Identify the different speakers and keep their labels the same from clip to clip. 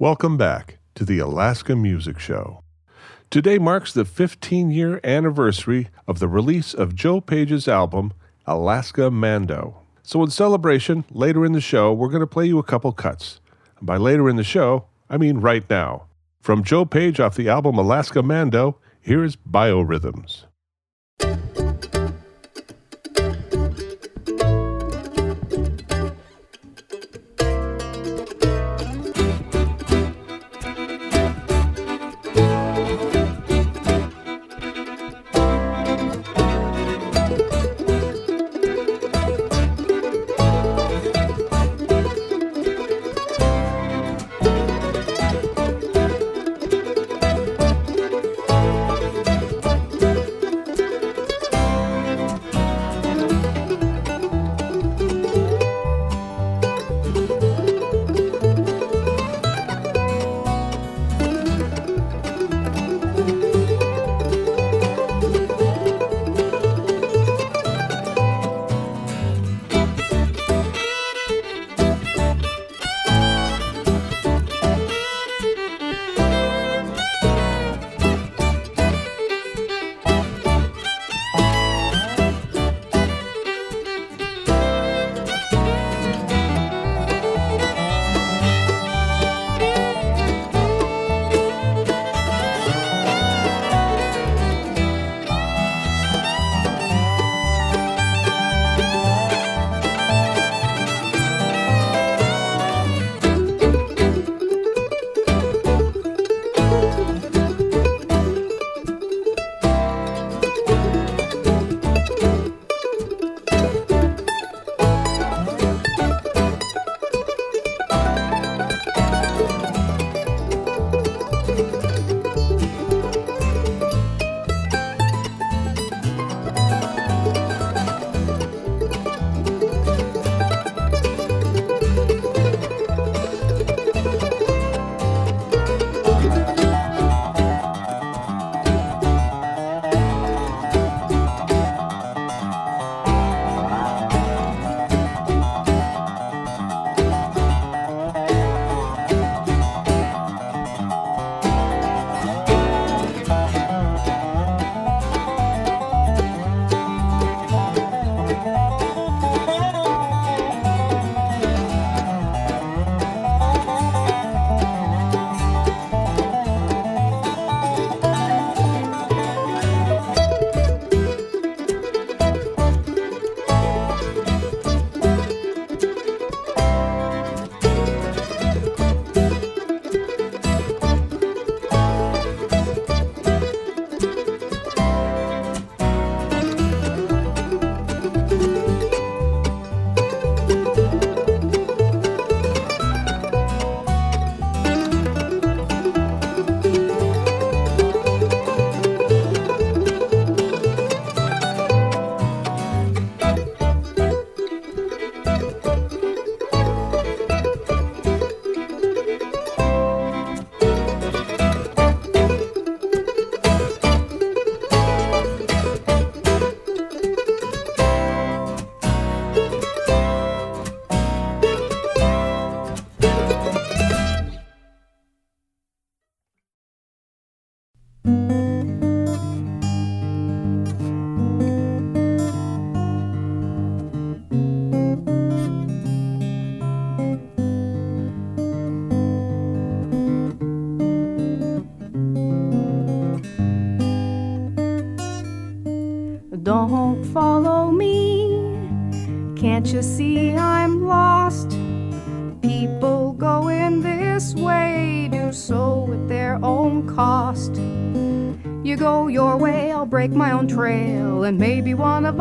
Speaker 1: Welcome back to the Alaska Music Show. Today marks the 15 year anniversary of the release of Joe Page's album, Alaska Mando. So, in celebration, later in the show, we're going to play you a couple cuts. And by later in the show, I mean right now. From Joe Page off the album Alaska Mando, here is Biorhythms.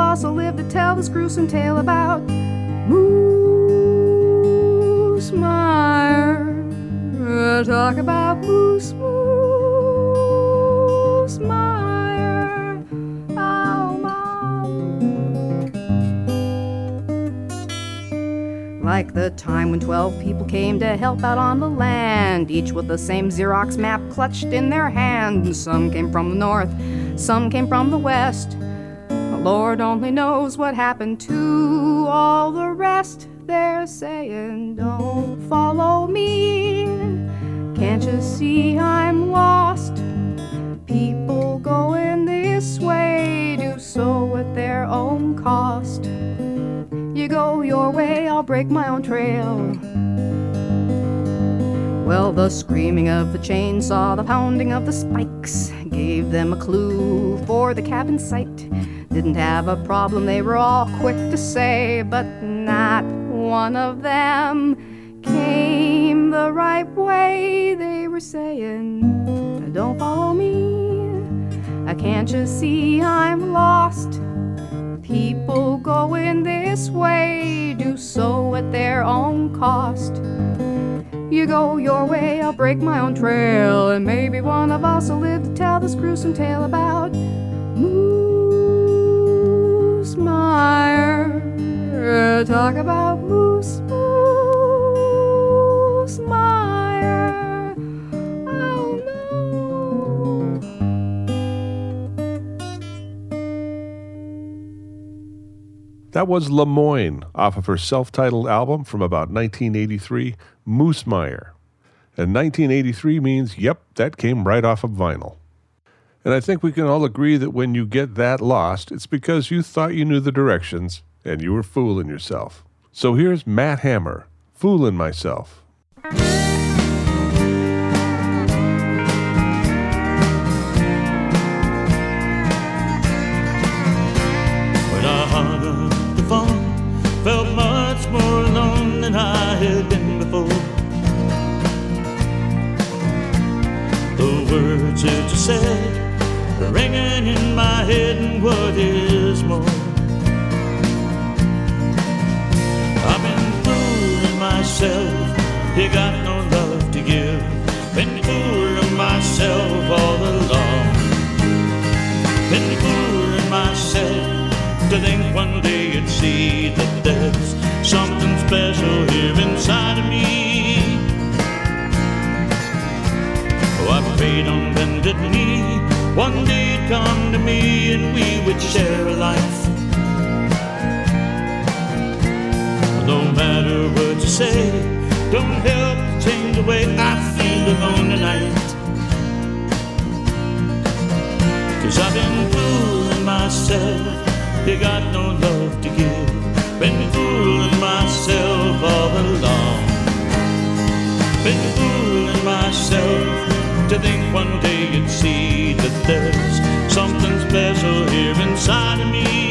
Speaker 2: Of live to tell this gruesome tale about Moose Mire. Talk about Moose Moose Mire. Oh, like the time when 12 people came to help out on the land, each with the same Xerox map clutched in their hand. Some came from the north, some came from the west. Lord only knows what happened to all the rest. They're saying, Don't follow me. Can't you see I'm lost? People going this way do so at their own cost. You go your way, I'll break my own trail. Well, the screaming of the chainsaw, the pounding of the spikes gave them a clue for the cabin site. Didn't have a problem, they were all quick to say, but not one of them came the right way. They were saying, Don't follow me. I can't you see I'm lost? People going this way do so at their own cost. You go your way, I'll break my own trail, and maybe one of us will live to tell this gruesome tale about Moose Meyer. Talk about Moose, Moose Meyer. Oh no.
Speaker 1: That was Lemoyne off of her self titled album from about 1983, Moose Meyer. And 1983 means, yep, that came right off of vinyl. And I think we can all agree that when you get that lost, it's because you thought you knew the directions and you were fooling yourself. So here's Matt Hammer, Fooling Myself.
Speaker 3: Myself all along. Been fooling myself to think one day you'd see that there's something special here inside of me. Oh, I prayed on bended knee. One day you'd come to me and we would share a life. No matter what you say, don't help change the way I feel alone tonight. Cause I've been fooling myself. You got no love to give. Been fooling myself all along. Been fooling myself to think one day you'd see that there's something special here inside of me.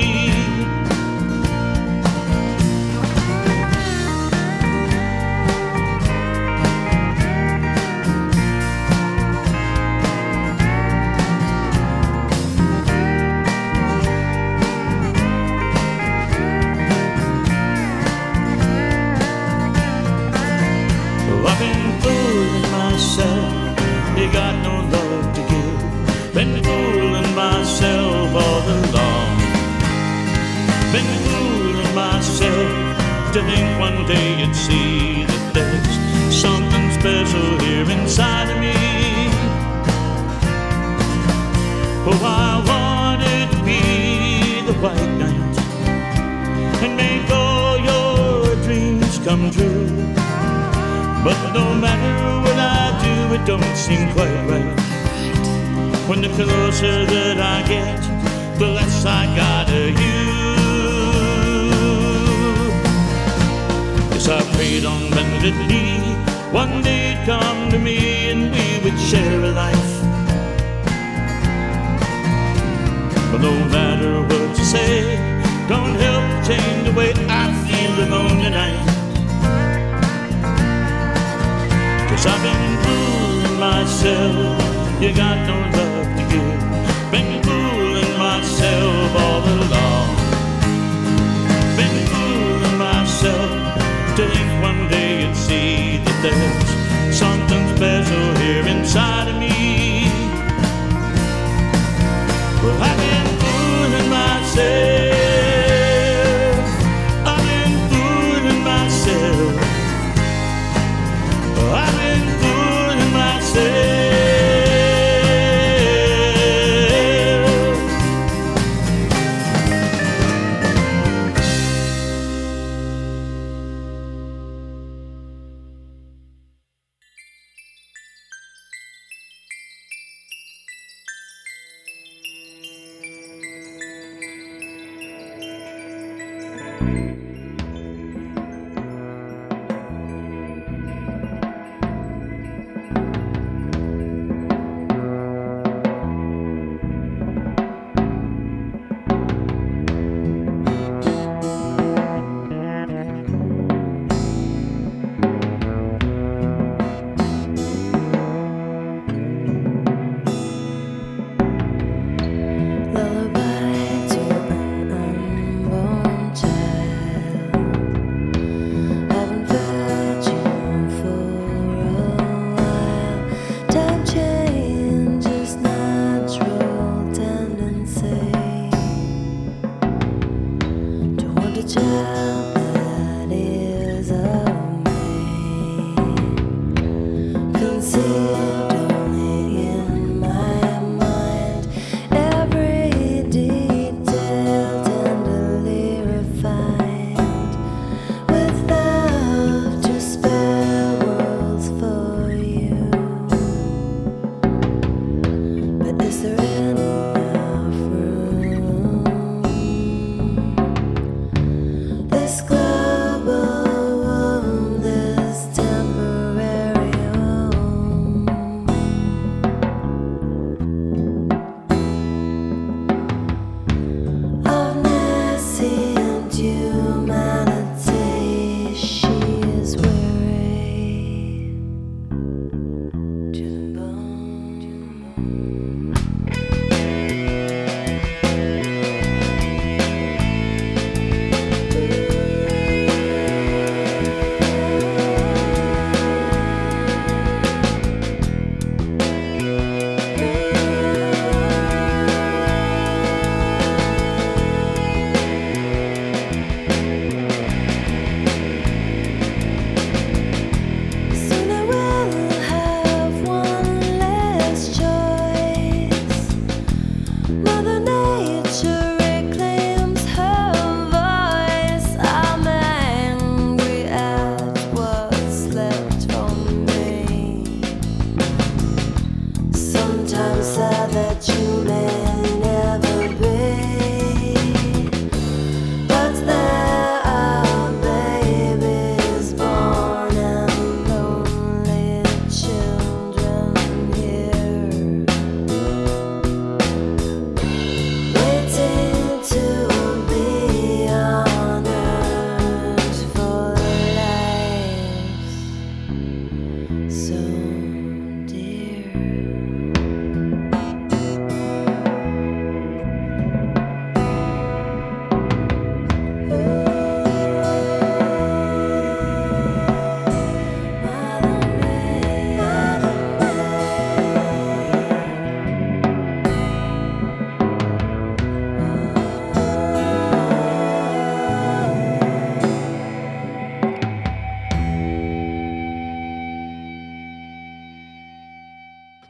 Speaker 3: Cause I've been fooling myself. You got no love to give. Been fooling myself all along. Been fooling myself to think one day you'd see that there's something special here inside of me.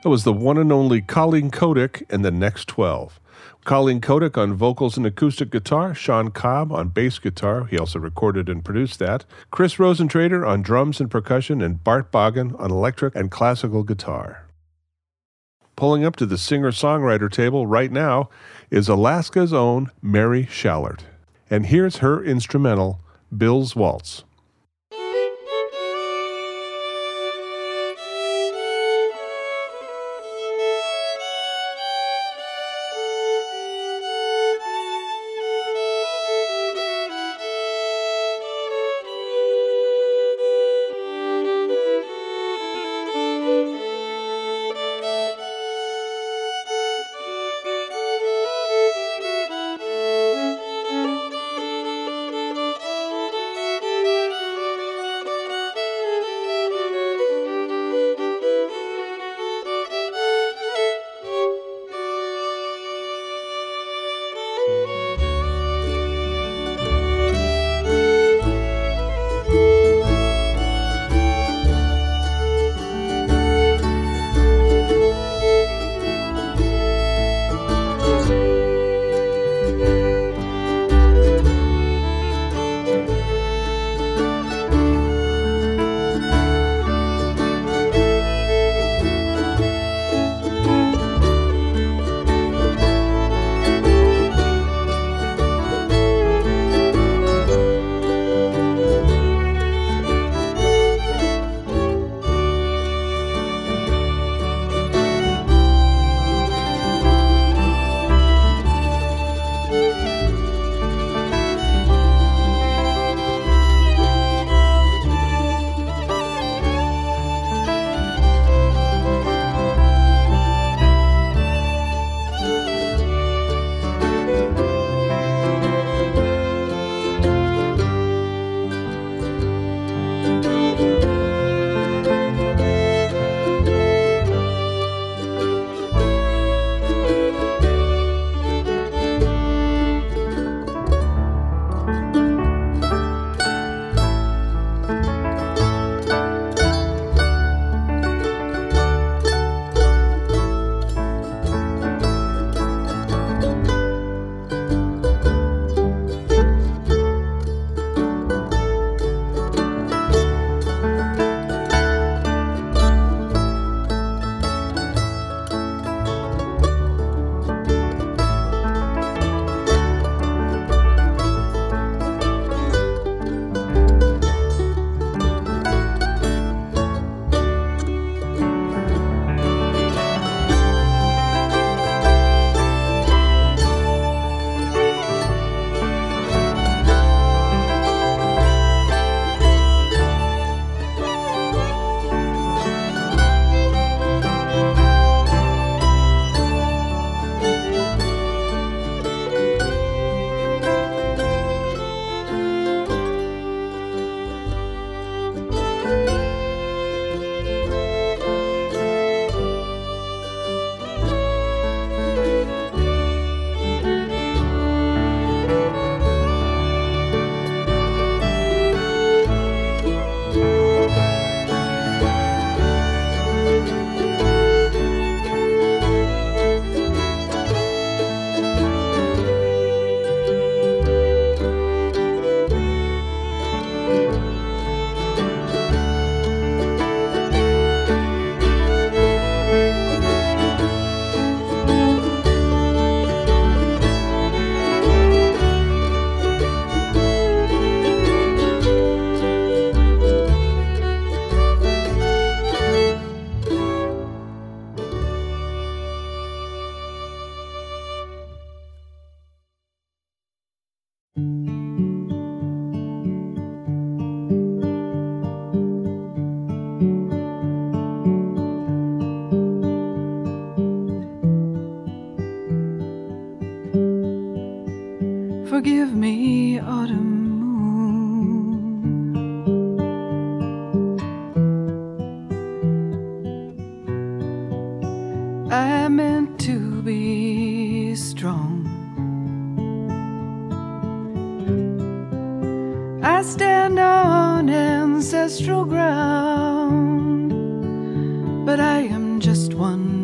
Speaker 1: That was the one and only Colleen Kodak and the Next 12. Colleen Kodak on vocals and acoustic guitar, Sean Cobb on bass guitar, he also recorded and produced that, Chris Rosentrader on drums and percussion, and Bart Bogan on electric and classical guitar. Pulling up to the singer songwriter table right now is Alaska's own Mary Shallert. And here's her instrumental, Bill's Waltz.
Speaker 4: But I am just one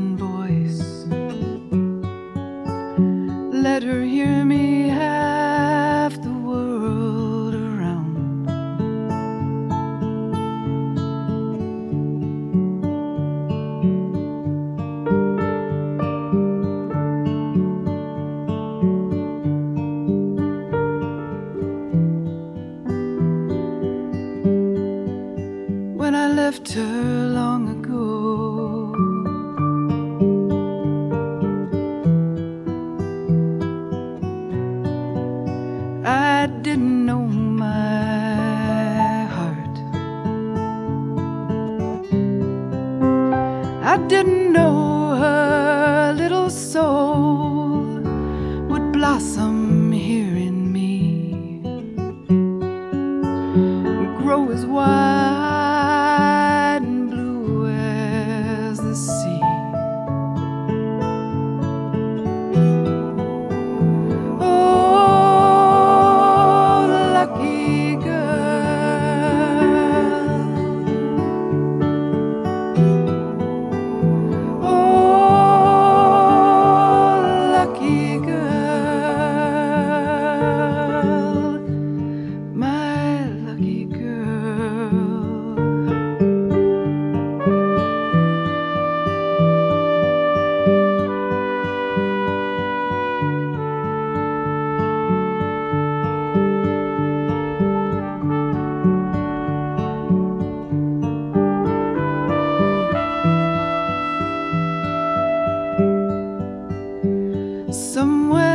Speaker 4: somewhere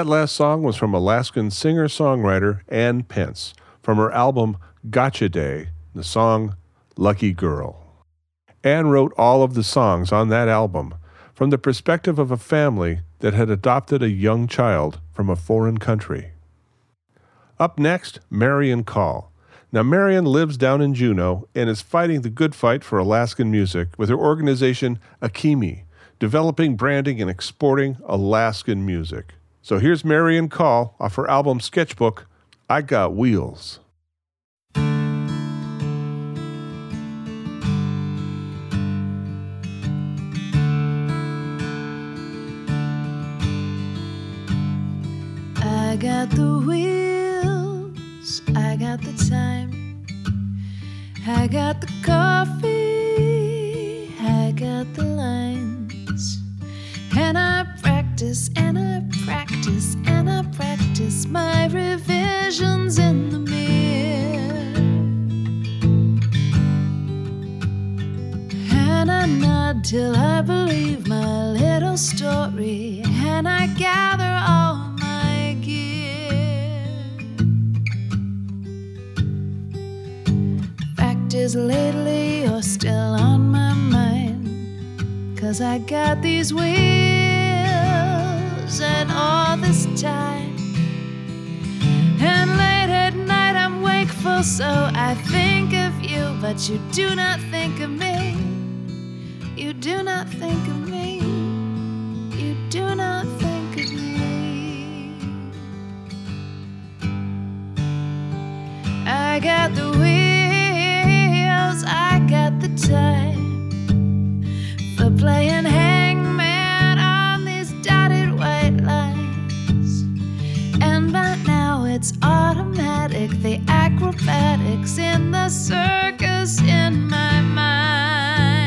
Speaker 1: That last song was from Alaskan singer songwriter Ann Pence from her album Gotcha Day, the song Lucky Girl. Ann wrote all of the songs on that album. from the perspective of a family that had adopted a young child from a foreign country. Up next, Marian Call. Now, Marian lives down in Juneau and is fighting the good fight for Alaskan music with her organization Akimi, developing, branding, and exporting Alaskan music. So here's Marian Call off her album Sketchbook, I Got Wheels.
Speaker 5: I got the wheels, I got the time, I got the coffee, I got the lines, and I practice and I practice and I practice my revisions in the mirror. And I nod till I believe my little story, and I gather all my gear. Fact is, lately you're still on my mind, cause I got these wheels, and all this time. And late at night I'm wakeful, so I think of you, but you do not think of me. You do not think of me. You do not think of me. I got the acrobatics in the circus in my mind.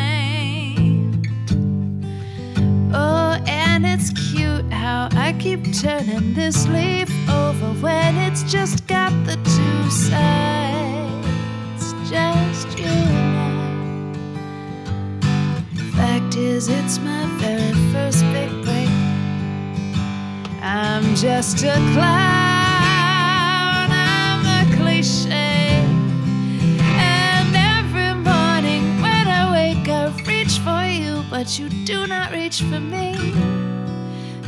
Speaker 5: Oh, and it's cute how I keep turning this leaf over when it's just got the two sides. It's just you and I. Fact is, it's my very first big break. I'm just a clown, but you do not reach for me.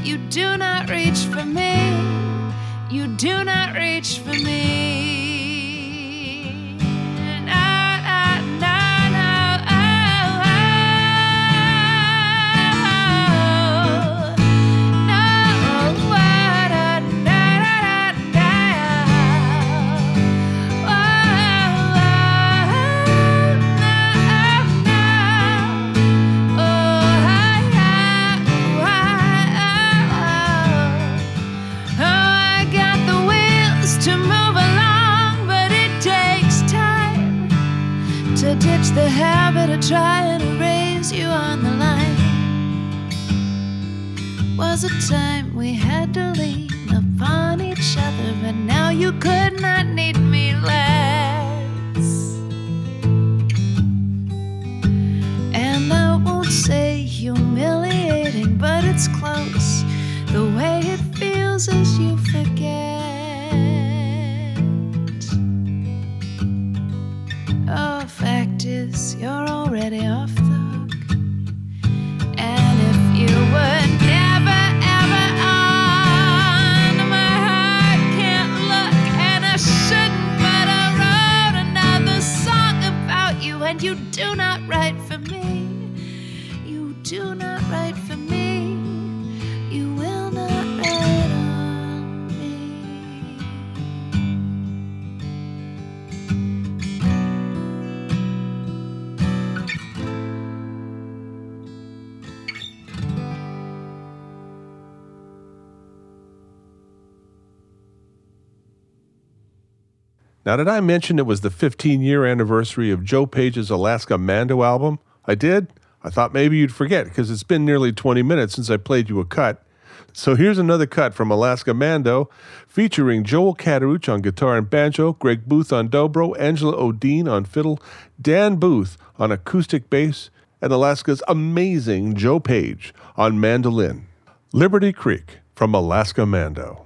Speaker 5: You do not reach for me. You do not reach for me. Now,
Speaker 1: did I mention it was the 15 year anniversary of Joe Page's Alaska Mando album? I did? I thought maybe you'd forget because it's been nearly 20 minutes since I played you a cut. So here's another cut from Alaska Mando featuring Joel Cataruch on guitar and banjo, Greg Booth on dobro, Angela Odine on fiddle, Dan Booth on acoustic bass, and Alaska's amazing Joe Page on mandolin. Liberty Creek from Alaska Mando.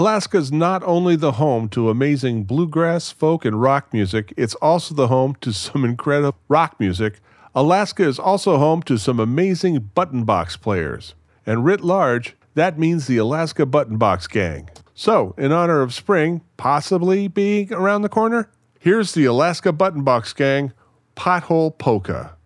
Speaker 1: Alaska is not only the home to amazing bluegrass, folk, and rock music, it's also the home to some incredible rock music. Alaska is also home to some amazing button box players. And writ large, that means the Alaska Button Box Gang. So, in honor of spring possibly being around the corner, here's the Alaska Button Box Gang Pothole Polka.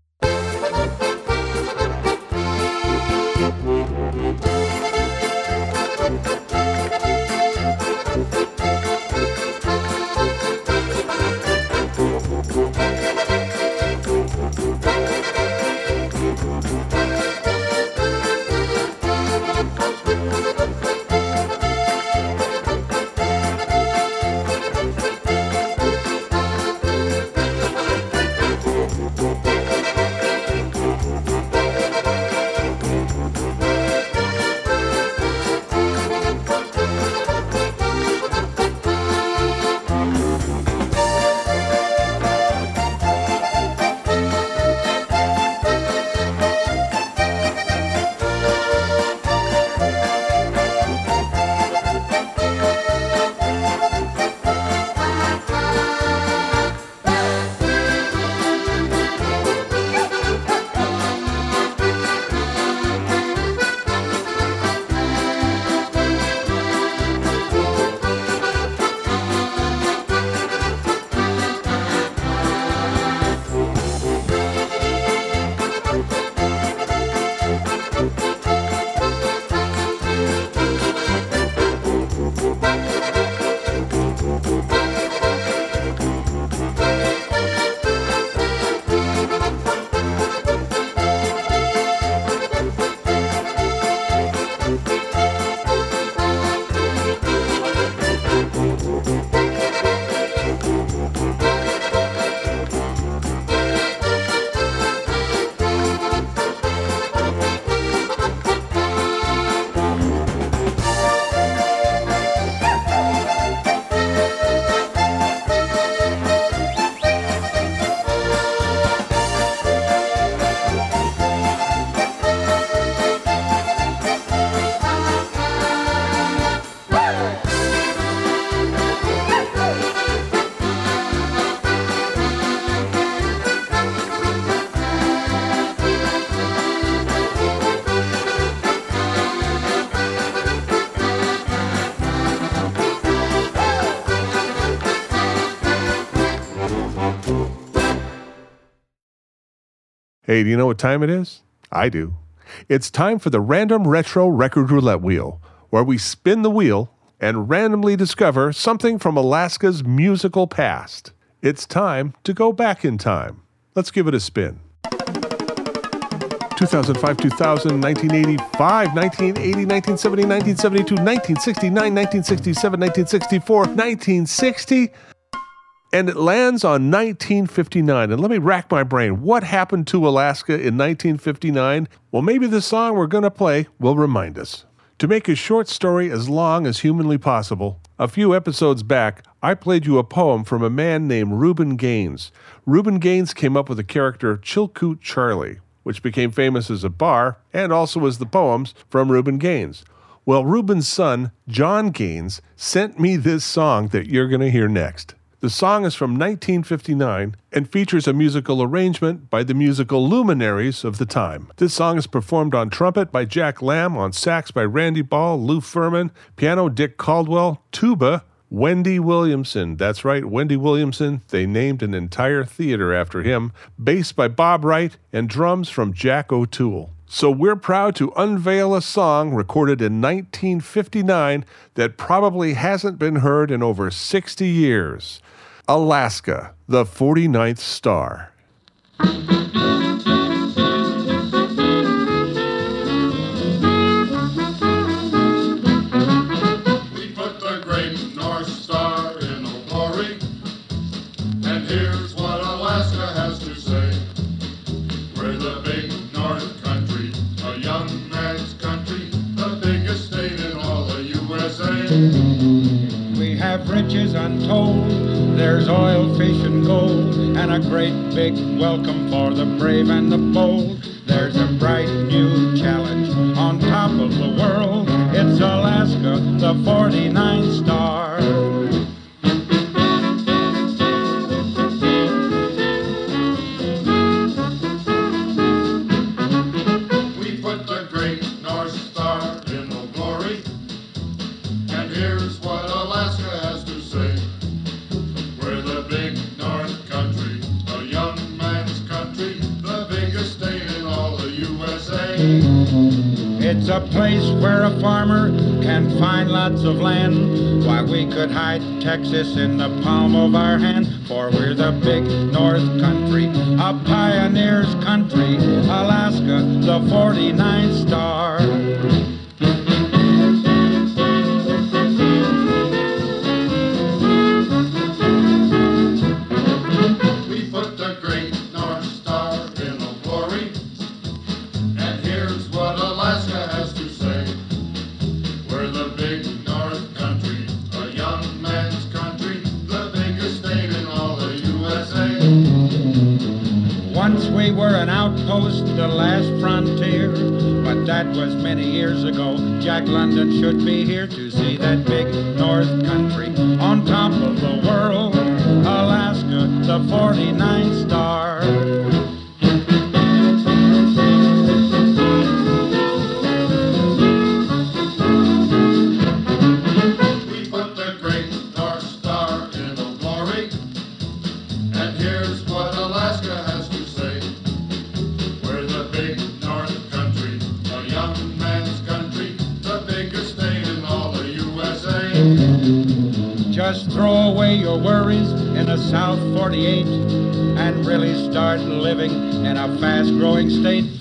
Speaker 1: Hey, do you know what time it is? I do. It's time for the Random Retro Record Roulette Wheel, where we spin the wheel and randomly discover something from Alaska's musical past. It's time to go back in time. Let's give it a spin. 2005, 2000, 1985, 1980, 1970, 1972, 1969, 1967, 1964, 1960, and it lands on 1959. And let me rack my brain. What happened to Alaska in 1959? Well, maybe the song we're going to play will remind us. To make a short story as long as humanly possible, a few episodes back, I played you a poem from a man named Ruben Gaines. Ruben Gaines came up with the character Chilkoot Charlie, which became famous as a bar and also as the poems from Ruben Gaines. Well, Ruben's son, John Gaines, sent me this song that you're going to hear next. The song is from 1959 and features a musical arrangement by the musical luminaries of the time. This song is performed on trumpet by Jack Lamb, on sax by Randy Ball, Lou Furman, piano Dick Caldwell, tuba Wendy Williamson. That's right, Wendy Williamson. They named an entire theater after him. Bass by Bob Wright and drums from Jack O'Toole. So we're proud to unveil a song recorded in 1959 that probably hasn't been heard in over 60 years. Alaska, the 49th star.
Speaker 6: We put the great North Star in a glory, and here's what Alaska has to say. We're the big North Country, a young man's country, the biggest state in all the USA.
Speaker 7: We have riches untold. There's oil, fish, and gold, and a great big welcome for the brave and the bold. there's a bright new challenge on top of the world. It's Alaska, the 49 star. It's a place where a farmer can find lots of land. Why, we could hide Texas in the palm of our hand, for we're the big North Country, a pioneer's country, Alaska, the 49th star. Frontier, but that was many years ago. Jack London should be here to see that big North Country
Speaker 6: in a
Speaker 7: fast growing state.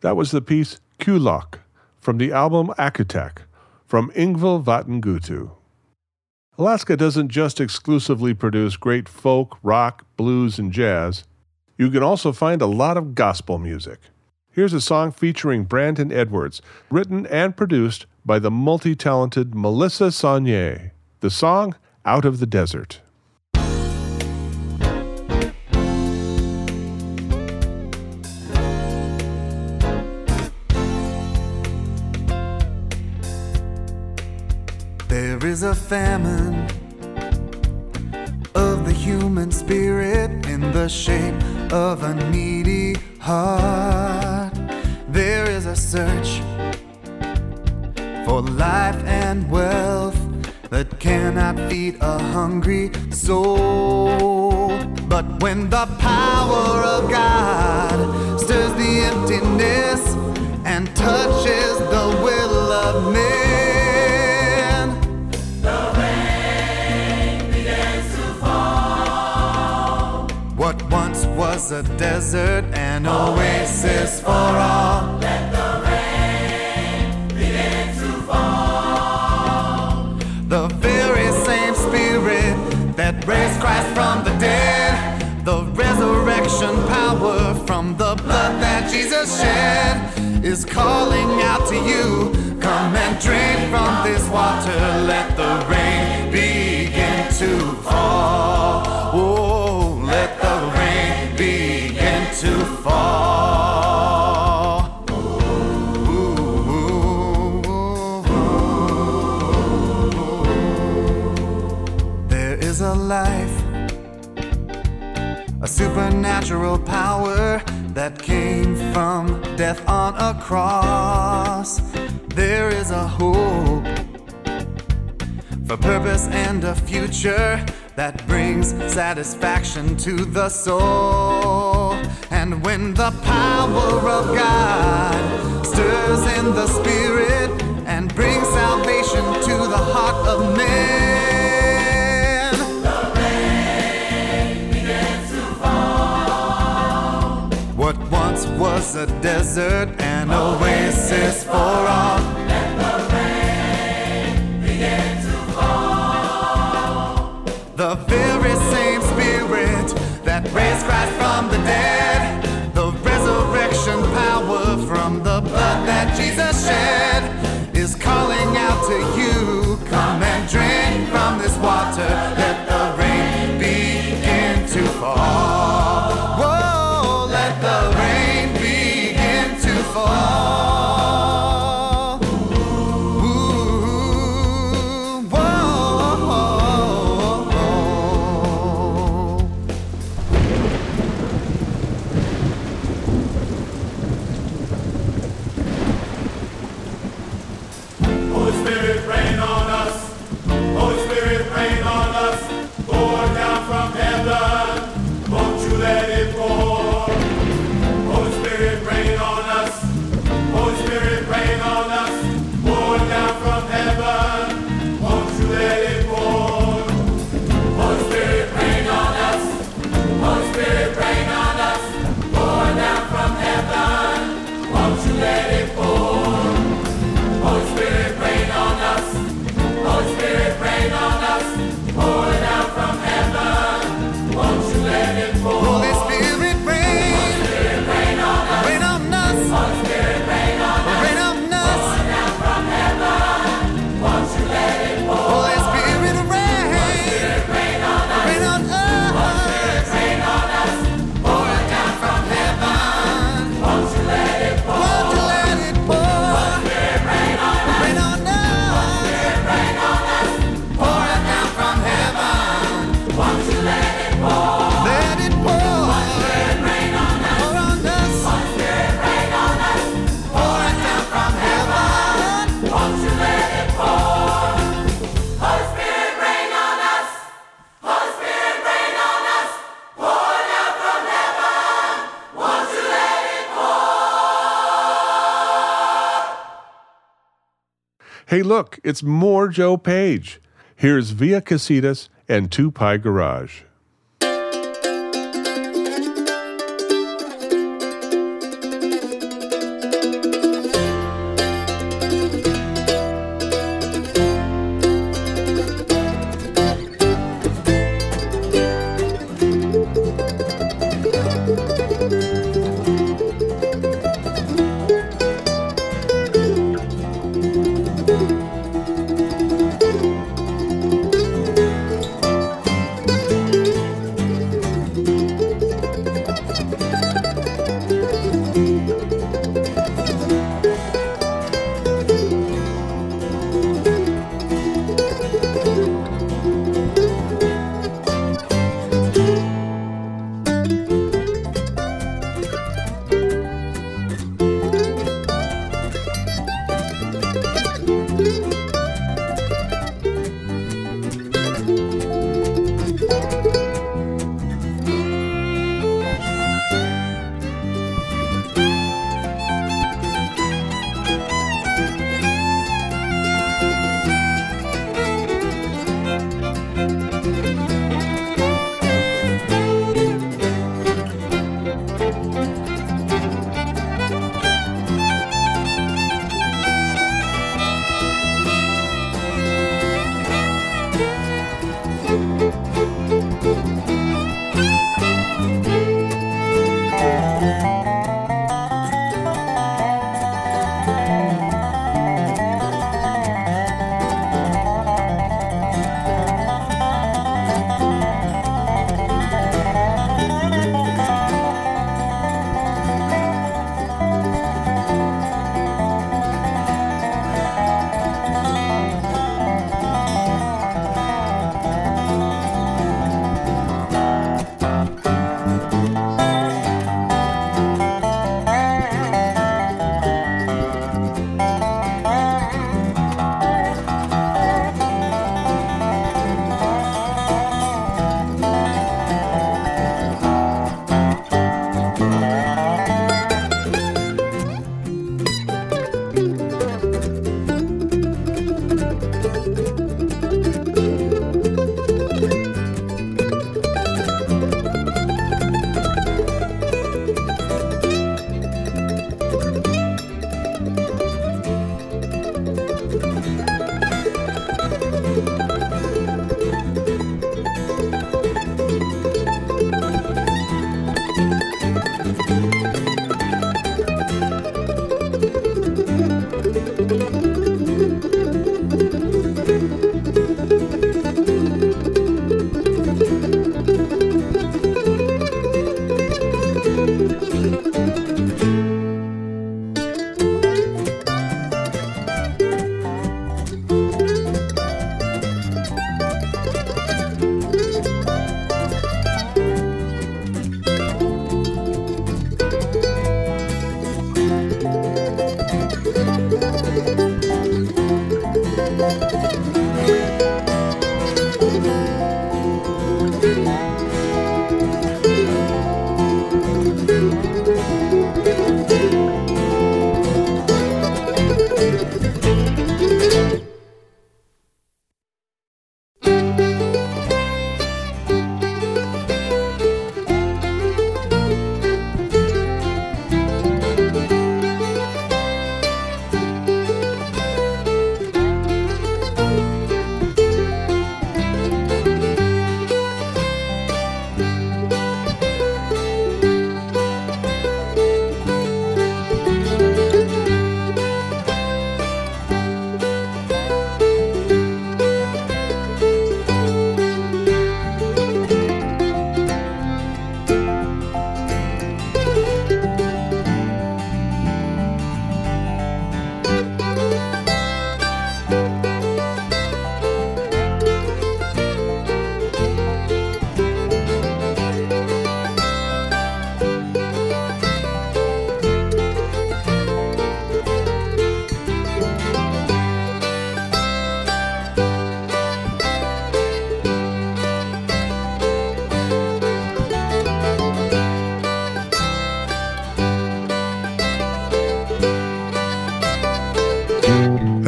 Speaker 1: That was the piece Kulak from the album Akutak from Ingvild Vatngutu. Alaska doesn't just exclusively produce great folk, rock, blues, and jazz. You can also find a lot of gospel music. Here's a song featuring Brandon Edwards, written and produced by the multi talented Melissa Saulnier. The song, Out of the Desert.
Speaker 8: Is a famine of the human spirit in the shape of a needy heart. There is a search for life and wealth that cannot feed a hungry soul. But when the power of God stirs the emptiness and touches the will of man. Was a desert, an oasis for all. Let the rain begin to fall. The very same spirit that raised Christ from the dead, the resurrection power from the blood that Jesus shed, is calling out to you. Come and drink from this water. Let the rain supernatural power that came from death on a cross. There is a hope for purpose and a future that brings satisfaction to the soul. And when the power of God stirs in the spirit was a desert, and oasis for all. Let The very same spirit that raised Christ from the dead, the resurrection power from the blood that Jesus shed, is calling out to you. Come and drink from this water.
Speaker 1: Look, it's more Joe Page. Here's Via Casitas and Two Pie Garage.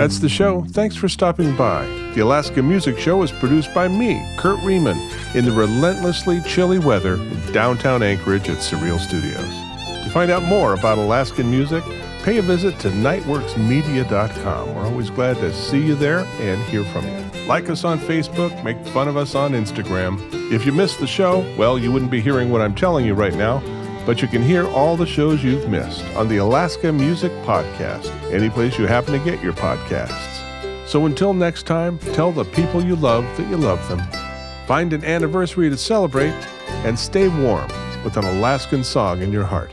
Speaker 1: That's the show. Thanks for stopping by. The Alaska Music Show is produced by me, Kurt Riemann, in the relentlessly chilly weather in downtown Anchorage at Surreal Studios. To find out more about Alaskan music, pay a visit to nightworksmedia.com. We're always glad to see you there and hear from you. Like us on Facebook, make fun of us on Instagram. If you missed the show, well, you wouldn't be hearing what I'm telling you right now, but you can hear all the shows you've missed on the Alaska Music Podcast, any place you happen to get your podcasts. So until next time, tell the people you love that you love them. Find an anniversary to celebrate and stay warm with an Alaskan song in your heart.